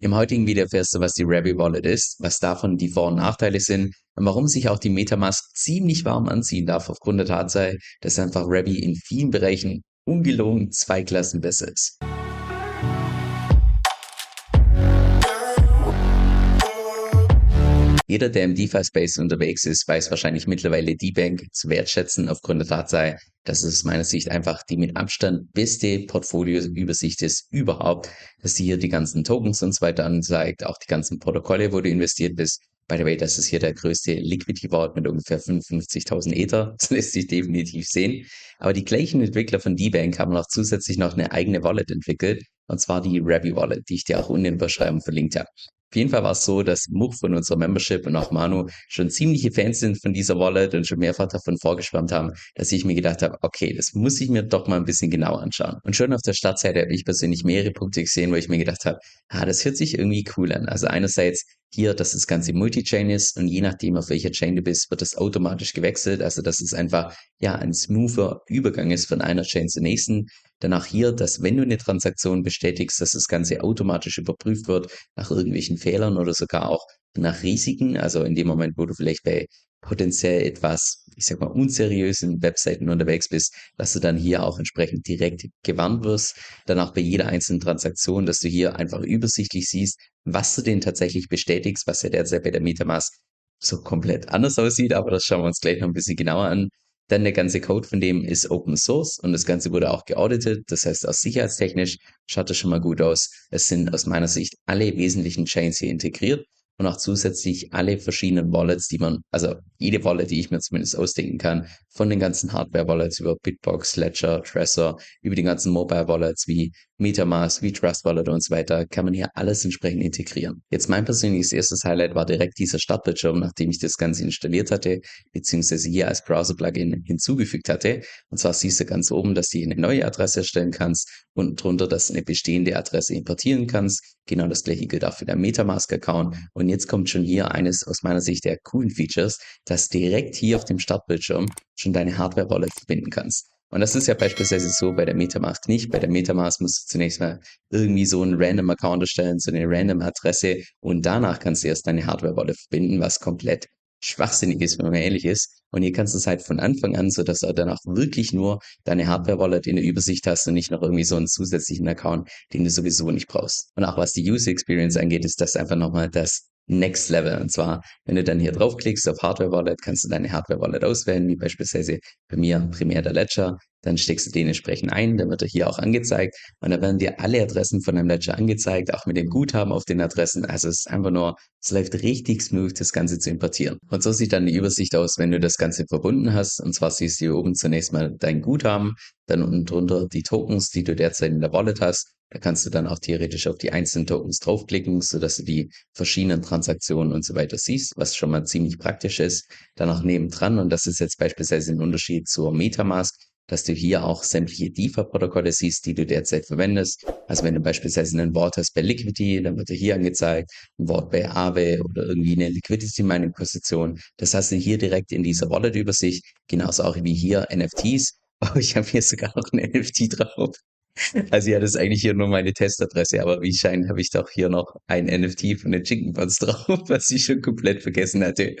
Im heutigen Video erfährst du, was die Rabby Wallet ist, was davon die Vor- und Nachteile sind und warum sich auch die Metamask ziemlich warm anziehen darf aufgrund der Tatsache, dass einfach Rabby in vielen Bereichen ungelogen zwei Klassen besser ist. Jeder, der im DeFi-Space unterwegs ist, weiß wahrscheinlich mittlerweile die Bank zu wertschätzen aufgrund der Tatsache, dass es aus meiner Sicht einfach die mit Abstand beste Portfolioübersicht ist überhaupt, dass sie hier die ganzen Tokens und so weiter anzeigt, auch die ganzen Protokolle, wo du investiert bist. By the way, das ist hier der größte Liquidity Vault mit ungefähr 55.000 Ether. Das lässt sich definitiv sehen. Aber die gleichen Entwickler von D-Bank haben noch zusätzlich noch eine eigene Wallet entwickelt. Und zwar die Rabby Wallet, die ich dir auch unten in der Beschreibung verlinkt habe. Auf jeden Fall war es so, dass Much von unserer Membership und auch Manu schon ziemliche Fans sind von dieser Wallet und schon mehrfach davon vorgeschwärmt haben, dass ich mir gedacht habe, okay, das muss ich mir doch mal ein bisschen genauer anschauen. Und schon auf der Startseite habe ich persönlich mehrere Punkte gesehen, wo ich mir gedacht habe, ah, das hört sich irgendwie cool an. Also einerseits hier, dass das Ganze Multi-Chain ist und je nachdem, auf welcher Chain du bist, wird das automatisch gewechselt. Also, dass es einfach, ja, ein smoother Übergang ist von einer Chain zur nächsten. Danach hier, dass wenn du eine Transaktion bestätigst, dass das Ganze automatisch überprüft wird nach irgendwelchen Fehlern oder sogar auch nach Risiken. Also in dem Moment, wo du vielleicht bei potenziell etwas, ich sag mal, unseriösen Webseiten unterwegs bist, dass du dann hier auch entsprechend direkt gewarnt wirst. Dann auch bei jeder einzelnen Transaktion, dass du hier einfach übersichtlich siehst, was du denn tatsächlich bestätigst, was ja derzeit bei der Metamask so komplett anders aussieht, aber das schauen wir uns gleich noch ein bisschen genauer an. Dann der ganze Code von dem ist Open Source und das Ganze wurde auch geauditet. Das heißt, aus sicherheitstechnisch schaut das schon mal gut aus. Es sind aus meiner Sicht alle wesentlichen Chains hier integriert und auch zusätzlich alle verschiedenen Wallets, die man, also jede Wallet, die ich mir zumindest ausdenken kann, von den ganzen Hardware-Wallets über Bitbox, Ledger, Trezor, über die ganzen Mobile-Wallets wie Metamask, wie Trust Wallet und so weiter, kann man hier alles entsprechend integrieren. Jetzt mein persönliches erstes Highlight war direkt dieser Startbildschirm, nachdem ich das Ganze installiert hatte, beziehungsweise hier als Browser-Plugin hinzugefügt hatte. Und zwar siehst du ganz oben, dass du hier eine neue Adresse erstellen kannst und drunter, dass du eine bestehende Adresse importieren kannst. Genau das gleiche gilt auch für deinen Metamask-Account. Und jetzt kommt schon hier eines aus meiner Sicht der coolen Features, dass direkt hier auf dem Startbildschirm schon deine Hardware-Wallet verbinden kannst. Und das ist ja beispielsweise so bei der Metamask nicht. Bei der Metamask musst du zunächst mal irgendwie so einen random Account erstellen, so eine random Adresse und danach kannst du erst deine Hardware-Wallet verbinden, was komplett schwachsinnig ist, wenn man ehrlich ist. Und hier kannst du es halt von Anfang an, so dass du dann auch wirklich nur deine Hardware-Wallet in der Übersicht hast und nicht noch irgendwie so einen zusätzlichen Account, den du sowieso nicht brauchst. Und auch was die User Experience angeht, ist das einfach nochmal das Next Level. Und zwar, wenn du dann hier draufklickst auf Hardware Wallet, kannst du deine Hardware Wallet auswählen, wie beispielsweise bei mir primär der Ledger. Dann steckst du den entsprechend ein, dann wird er hier auch angezeigt und dann werden dir alle Adressen von deinem Ledger angezeigt, auch mit dem Guthaben auf den Adressen. Also es ist einfach nur, es läuft richtig smooth, das Ganze zu importieren. Und so sieht dann die Übersicht aus, wenn du das Ganze verbunden hast. Und zwar siehst du hier oben zunächst mal dein Guthaben, dann unten drunter die Tokens, die du derzeit in der Wallet hast da kannst du dann auch theoretisch auf die einzelnen Tokens draufklicken, sodass du die verschiedenen Transaktionen und so weiter siehst, was schon mal ziemlich praktisch ist. Dann auch nebendran, und das ist jetzt beispielsweise ein Unterschied zur Metamask, dass du hier auch sämtliche DeFi-Protokolle siehst, die du derzeit verwendest. Also wenn du beispielsweise ein Wort hast bei Liquidity, dann wird dir hier angezeigt, ein Wort bei Aave oder irgendwie eine Liquidity Mining Position. Das hast du hier direkt in dieser Wallet-Übersicht, genauso auch wie hier NFTs. Oh, ich habe hier sogar noch ein NFT drauf. Also ja, das ist eigentlich hier nur meine Testadresse, aber wie scheint, habe ich doch hier noch ein NFT von den Chicken Pots drauf, was ich schon komplett vergessen hatte.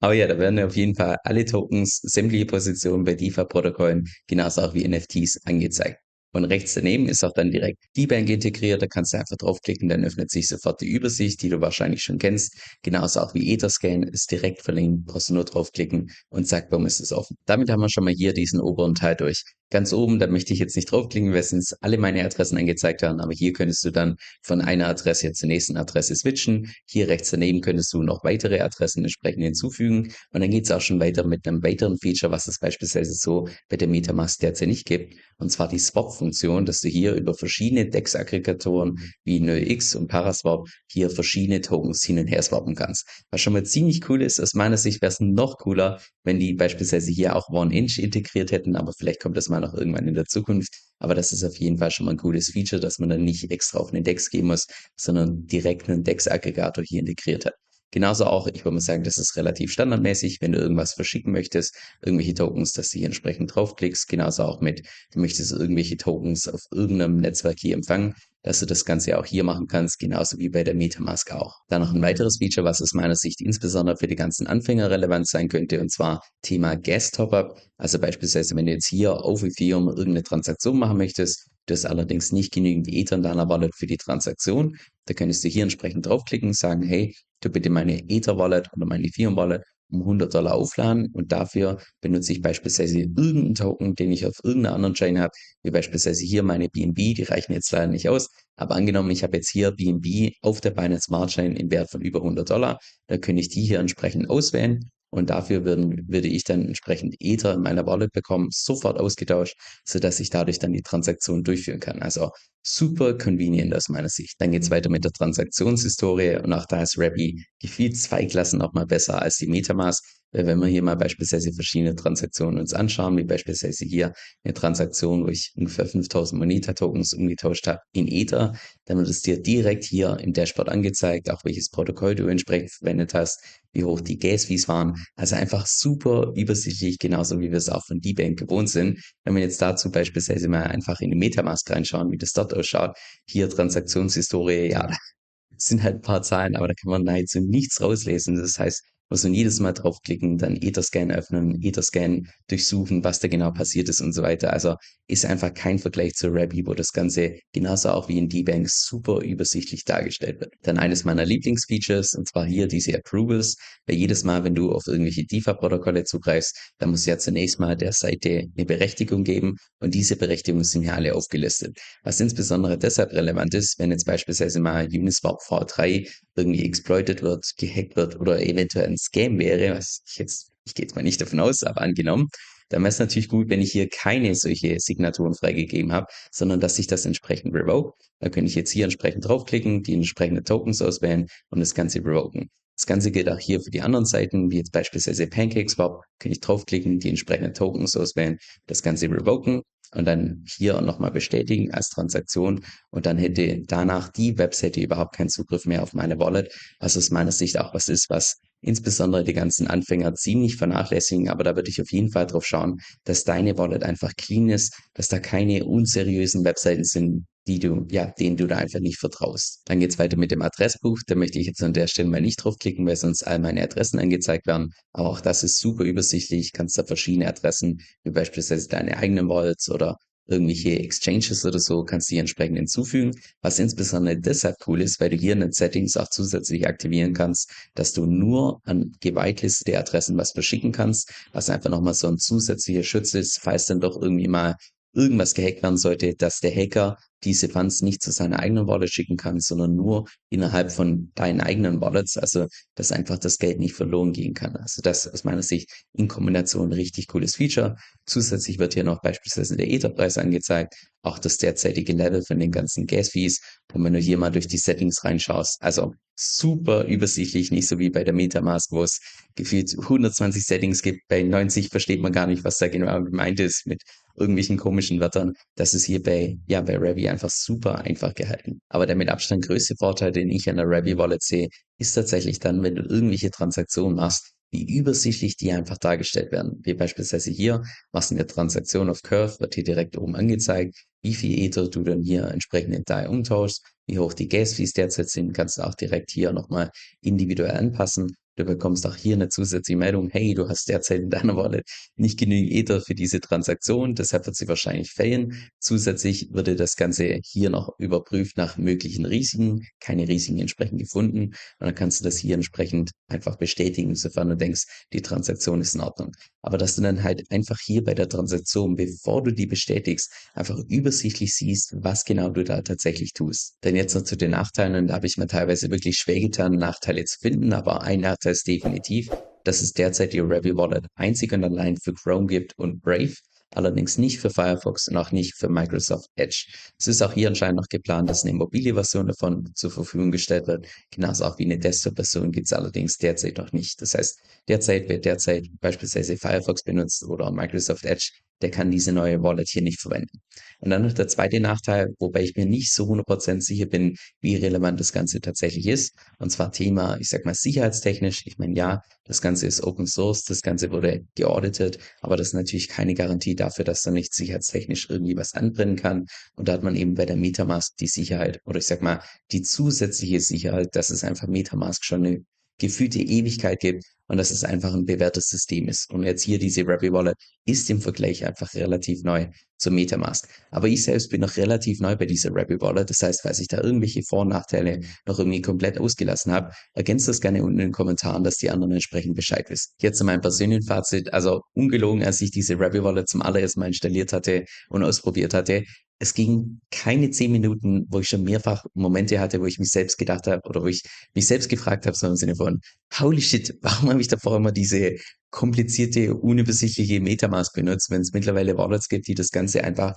Aber ja, da werden auf jeden Fall alle Tokens, sämtliche Positionen bei DeFi-Protokollen, genauso auch wie NFTs angezeigt. Und rechts daneben ist auch dann direkt die Bank integriert. Da kannst du einfach draufklicken, dann öffnet sich sofort die Übersicht, die du wahrscheinlich schon kennst. Genauso auch wie Etherscan ist direkt verlinkt. Brauchst du nur draufklicken und zack, bumm, ist es offen. Damit haben wir schon mal hier diesen oberen Teil durch. Ganz oben, da möchte ich jetzt nicht draufklicken, weil es alle meine Adressen angezeigt haben, aber hier könntest du dann von einer Adresse zur nächsten Adresse switchen. Hier rechts daneben könntest du noch weitere Adressen entsprechend hinzufügen und dann geht es auch schon weiter mit einem weiteren Feature, was es beispielsweise so bei der Metamask derzeit nicht gibt, und zwar die Swap-Funktion, dass du hier über verschiedene DEX-Aggregatoren wie NoX und Paraswap hier verschiedene Tokens hin und her swappen kannst. Was schon mal ziemlich cool ist, aus meiner Sicht wäre es noch cooler, wenn die beispielsweise hier auch One-Inch integriert hätten, aber vielleicht kommt das mal noch irgendwann in der Zukunft. Aber das ist auf jeden Fall schon mal ein cooles Feature, dass man dann nicht extra auf einen Dex gehen muss, sondern direkt einen Dex-Aggregator hier integriert hat. Genauso auch, ich würde mal sagen, das ist relativ standardmäßig, wenn du irgendwas verschicken möchtest, irgendwelche Tokens, dass du hier entsprechend draufklickst. Genauso auch mit, du möchtest irgendwelche Tokens auf irgendeinem Netzwerk hier empfangen, dass du das Ganze auch hier machen kannst, genauso wie bei der Metamask auch. Dann noch ein weiteres Feature, was aus meiner Sicht insbesondere für die ganzen Anfänger relevant sein könnte, und zwar Thema Gas Top-Up. Also beispielsweise, wenn du jetzt hier auf Ethereum irgendeine Transaktion machen möchtest, du hast allerdings nicht genügend Ether in deiner Wallet für die Transaktion, da könntest du hier entsprechend draufklicken, sagen, hey, du bitte meine Ether Wallet oder meine Ethereum Wallet um 100 Dollar aufladen und dafür benutze ich beispielsweise irgendeinen Token, den ich auf irgendeiner anderen Chain habe, wie beispielsweise hier meine BNB, die reichen jetzt leider nicht aus, aber angenommen, ich habe jetzt hier BNB auf der Binance Smart Chain im Wert von über 100 Dollar, dann könnte ich die hier entsprechend auswählen und dafür würden, würde ich dann entsprechend Ether in meiner Wallet bekommen, sofort ausgetauscht, sodass ich dadurch dann die Transaktion durchführen kann. Also super convenient aus meiner Sicht. Dann geht es weiter mit der Transaktionshistorie und auch da ist Rappi gefühlt zwei Klassen nochmal besser als die Metamask. Wenn wir hier mal beispielsweise verschiedene Transaktionen uns anschauen, wie beispielsweise hier eine Transaktion, wo ich ungefähr 5000 Moneta-Tokens umgetauscht habe in Ether, dann wird es dir direkt hier im Dashboard angezeigt, auch welches Protokoll du entsprechend verwendet hast, wie hoch die Gas-Fees waren. Also einfach super übersichtlich, genauso wie wir es auch von D-Bank gewohnt sind. Wenn wir jetzt dazu beispielsweise mal einfach in die Metamask reinschauen, wie das dort ausschaut, hier Transaktionshistorie, ja, sind halt ein paar Zahlen, aber da kann man nahezu nichts rauslesen. Das heißt, muss man jedes Mal draufklicken, dann Etherscan öffnen, Etherscan durchsuchen, was da genau passiert ist und so weiter. Also ist einfach kein Vergleich zu Rabbi, wo das Ganze genauso auch wie in D-Bank super übersichtlich dargestellt wird. Dann eines meiner Lieblingsfeatures, und zwar hier diese Approvals. Weil jedes Mal, wenn du auf irgendwelche DeFi-Protokolle zugreifst, dann muss ja zunächst mal der Seite eine Berechtigung geben und diese Berechtigungen sind hier alle aufgelistet. Was insbesondere deshalb relevant ist, wenn jetzt beispielsweise mal Uniswap V3 irgendwie exploited wird, gehackt wird oder eventuell ein Scam wäre, was ich jetzt, ich gehe jetzt mal nicht davon aus, aber angenommen, dann wäre es natürlich gut, wenn ich hier keine solche Signaturen freigegeben habe, sondern dass ich das entsprechend revoke. Da könnte ich jetzt hier entsprechend draufklicken, die entsprechenden Tokens auswählen und das Ganze revoken. Das Ganze gilt auch hier für die anderen Seiten, wie jetzt beispielsweise PancakeSwap. Kann ich draufklicken, die entsprechenden Tokens auswählen, das Ganze revoken und dann hier nochmal bestätigen als Transaktion und dann hätte danach die Webseite überhaupt keinen Zugriff mehr auf meine Wallet, was aus meiner Sicht auch was ist, was insbesondere die ganzen Anfänger ziemlich vernachlässigen, aber da würde ich auf jeden Fall drauf schauen, dass deine Wallet einfach clean ist, dass da keine unseriösen Webseiten sind, die du, ja, denen du da einfach nicht vertraust. Dann geht's weiter mit dem Adressbuch. Da möchte ich jetzt an der Stelle mal nicht draufklicken, weil sonst all meine Adressen angezeigt werden. Aber auch das ist super übersichtlich. Kannst da verschiedene Adressen, wie beispielsweise deine eigenen Wallets oder irgendwelche Exchanges oder so, kannst du hier entsprechend hinzufügen. Was insbesondere deshalb cool ist, weil du hier in den Settings auch zusätzlich aktivieren kannst, dass du nur an gewitelistete Adressen was verschicken kannst, was einfach nochmal so ein zusätzlicher Schutz ist, falls dann doch irgendwie mal irgendwas gehackt werden sollte, dass der Hacker diese Funds nicht zu seiner eigenen Wallet schicken kann, sondern nur innerhalb von deinen eigenen Wallets, also dass einfach das Geld nicht verloren gehen kann. Also das aus meiner Sicht in Kombination ein richtig cooles Feature. Zusätzlich wird hier noch beispielsweise der Etherpreis angezeigt, auch das derzeitige Level von den ganzen Gas-Fees. Und wenn du hier mal durch die Settings reinschaust, also super übersichtlich, nicht so wie bei der Metamask, wo es gefühlt 120 Settings gibt. Bei 90 versteht man gar nicht, was da genau gemeint ist mit irgendwelchen komischen Wörtern. Das ist hier bei, ja, bei Ravi einfach super einfach gehalten. Aber der mit Abstand größte Vorteil, den ich an der Ravi Wallet sehe, ist tatsächlich dann, wenn du irgendwelche Transaktionen machst, wie übersichtlich die einfach dargestellt werden. Wie beispielsweise hier, machst du eine Transaktion auf Curve, wird hier direkt oben angezeigt, wie viel Ether du dann hier entsprechend in DAI umtauschst, wie hoch die Gas-Fees derzeit sind, kannst du auch direkt hier nochmal individuell anpassen. Du bekommst auch hier eine zusätzliche Meldung, hey, du hast derzeit in deiner Wallet nicht genügend Ether für diese Transaktion, deshalb wird sie wahrscheinlich failen. Zusätzlich würde das Ganze hier noch überprüft nach möglichen Risiken, keine Risiken entsprechend gefunden und dann kannst du das hier entsprechend einfach bestätigen, sofern du denkst, die Transaktion ist in Ordnung. Aber dass du dann halt einfach hier bei der Transaktion, bevor du die bestätigst, einfach übersichtlich siehst, was genau du da tatsächlich tust. Denn jetzt noch zu den Nachteilen, und da habe ich mir teilweise wirklich schwer getan, Nachteile zu finden, aber ein Ist definitiv, dass es derzeit die Ravi Wallet einzig und allein für Chrome gibt und Brave, allerdings nicht für Firefox und auch nicht für Microsoft Edge. Es ist auch hier anscheinend noch geplant, dass eine mobile Version davon zur Verfügung gestellt wird. Genauso auch wie eine Desktop-Version gibt es allerdings derzeit noch nicht. Das heißt, derzeit wird derzeit beispielsweise Firefox benutzt oder Microsoft Edge, der kann diese neue Wallet hier nicht verwenden. Und dann noch der zweite Nachteil, wobei ich mir nicht so 100% sicher bin, wie relevant das Ganze tatsächlich ist. Und zwar Thema, ich sag mal, sicherheitstechnisch. Ich meine, ja, das Ganze ist Open Source, das Ganze wurde geauditet, aber das ist natürlich keine Garantie dafür, dass da nicht sicherheitstechnisch irgendwie was anbrennen kann. Und da hat man eben bei der Metamask die Sicherheit oder ich sag mal, die zusätzliche Sicherheit, dass es einfach Metamask schon eine gefühlte Ewigkeit gibt und dass es einfach ein bewährtes System ist. Und jetzt hier diese Rapid Wallet ist im Vergleich einfach relativ neu zur Metamask. Aber ich selbst bin noch relativ neu bei dieser Rapid Wallet. Das heißt, falls ich da irgendwelche Vor- und Nachteile noch irgendwie komplett ausgelassen habe, ergänzt das gerne unten in den Kommentaren, dass die anderen entsprechend Bescheid wissen. Jetzt zu meinem persönlichen Fazit. Also ungelogen, als ich diese Rapid Wallet zum allerersten Mal installiert hatte und ausprobiert hatte, es ging keine zehn Minuten, wo ich schon mehrfach Momente hatte, wo ich mich selbst gedacht habe oder wo ich mich selbst gefragt habe, so im Sinne von, holy shit, warum habe ich davor immer diese komplizierte, unübersichtliche Metamask benutzt, wenn es mittlerweile Wallets gibt, die das Ganze einfach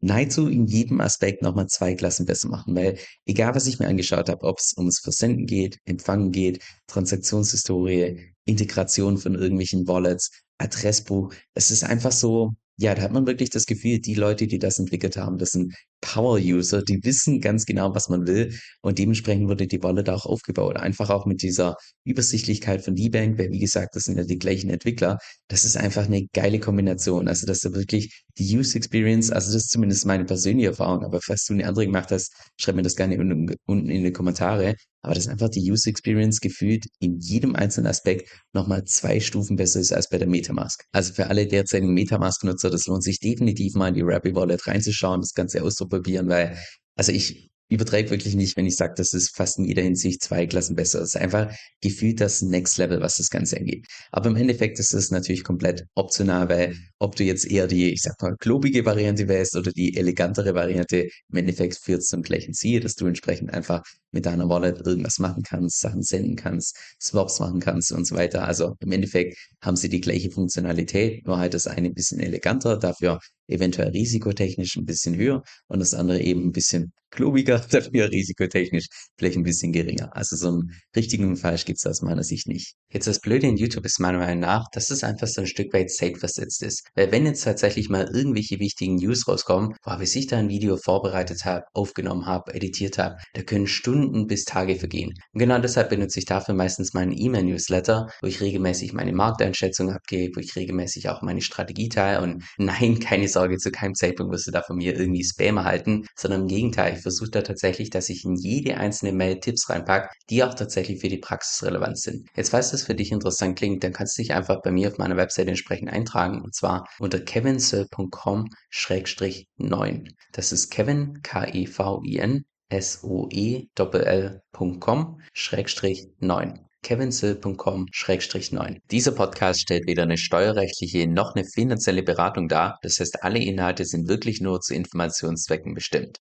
nahezu in jedem Aspekt nochmal zwei Klassen besser machen, weil egal was ich mir angeschaut habe, ob es ums Versenden geht, Empfangen geht, Transaktionshistorie, Integration von irgendwelchen Wallets, Adressbuch, es ist einfach so, ja, da hat man wirklich das Gefühl, die Leute, die das entwickelt haben, das sind Power-User, die wissen ganz genau, was man will und dementsprechend wurde die Wallet auch aufgebaut. Einfach auch mit dieser Übersichtlichkeit von D-Bank, weil wie gesagt, das sind ja die gleichen Entwickler. Das ist einfach eine geile Kombination. Also, dass du wirklich die Use Experience, also das ist zumindest meine persönliche Erfahrung, aber falls du eine andere gemacht hast, schreib mir das gerne unten, in die Kommentare. Aber das ist einfach die Use Experience gefühlt in jedem einzelnen Aspekt nochmal zwei Stufen besser ist als bei der Metamask. Also für alle derzeitigen Metamask-Nutzer, das lohnt sich definitiv mal in die Rapid Wallet reinzuschauen, das Ganze auszuprobieren, weil, also ich übertreibe wirklich nicht, wenn ich sage, das ist fast in jeder Hinsicht zwei Klassen besser. Es ist einfach gefühlt das Next Level, was das Ganze angeht. Aber im Endeffekt ist es natürlich komplett optional, weil ob du jetzt eher die, ich sag mal, klobige Variante wählst oder die elegantere Variante, im Endeffekt führt es zum gleichen Ziel, dass du entsprechend einfach mit deiner Wallet irgendwas machen kannst, Sachen senden kannst, Swaps machen kannst und so weiter. Also im Endeffekt haben sie die gleiche Funktionalität, nur halt das eine ein bisschen eleganter, dafür eventuell risikotechnisch ein bisschen höher und das andere eben ein bisschen klobiger, dafür risikotechnisch vielleicht ein bisschen geringer. Also so ein richtig und falsch gibt's aus meiner Sicht nicht. Jetzt das Blöde in YouTube ist meiner Meinung nach, dass es einfach so ein Stück weit safe versetzt ist. Weil wenn jetzt tatsächlich mal irgendwelche wichtigen News rauskommen, boah, bis ich da ein Video vorbereitet habe, aufgenommen habe, editiert habe, da können Stunden bis Tage vergehen. Und genau deshalb benutze ich dafür meistens meinen E-Mail-Newsletter, wo ich regelmäßig meine Markteinschätzung abgebe, wo ich regelmäßig auch meine Strategie teile und nein, keine Sorge, zu keinem Zeitpunkt wirst du da von mir irgendwie Spam erhalten, sondern im Gegenteil, ich versuche da tatsächlich, dass ich in jede einzelne Mail Tipps reinpacke, die auch tatsächlich für die Praxis relevant sind. Jetzt, falls das für dich interessant klingt, dann kannst du dich einfach bei mir auf meiner Webseite entsprechend eintragen und zwar unter kevinsoe.com-9. Das ist Kevin, K-E-V-I-N, S-O-E-L-L.com, Schrägstrich 9 kevinsill.com-9. Dieser Podcast stellt weder eine steuerrechtliche noch eine finanzielle Beratung dar. Das heißt, alle Inhalte sind wirklich nur zu Informationszwecken bestimmt.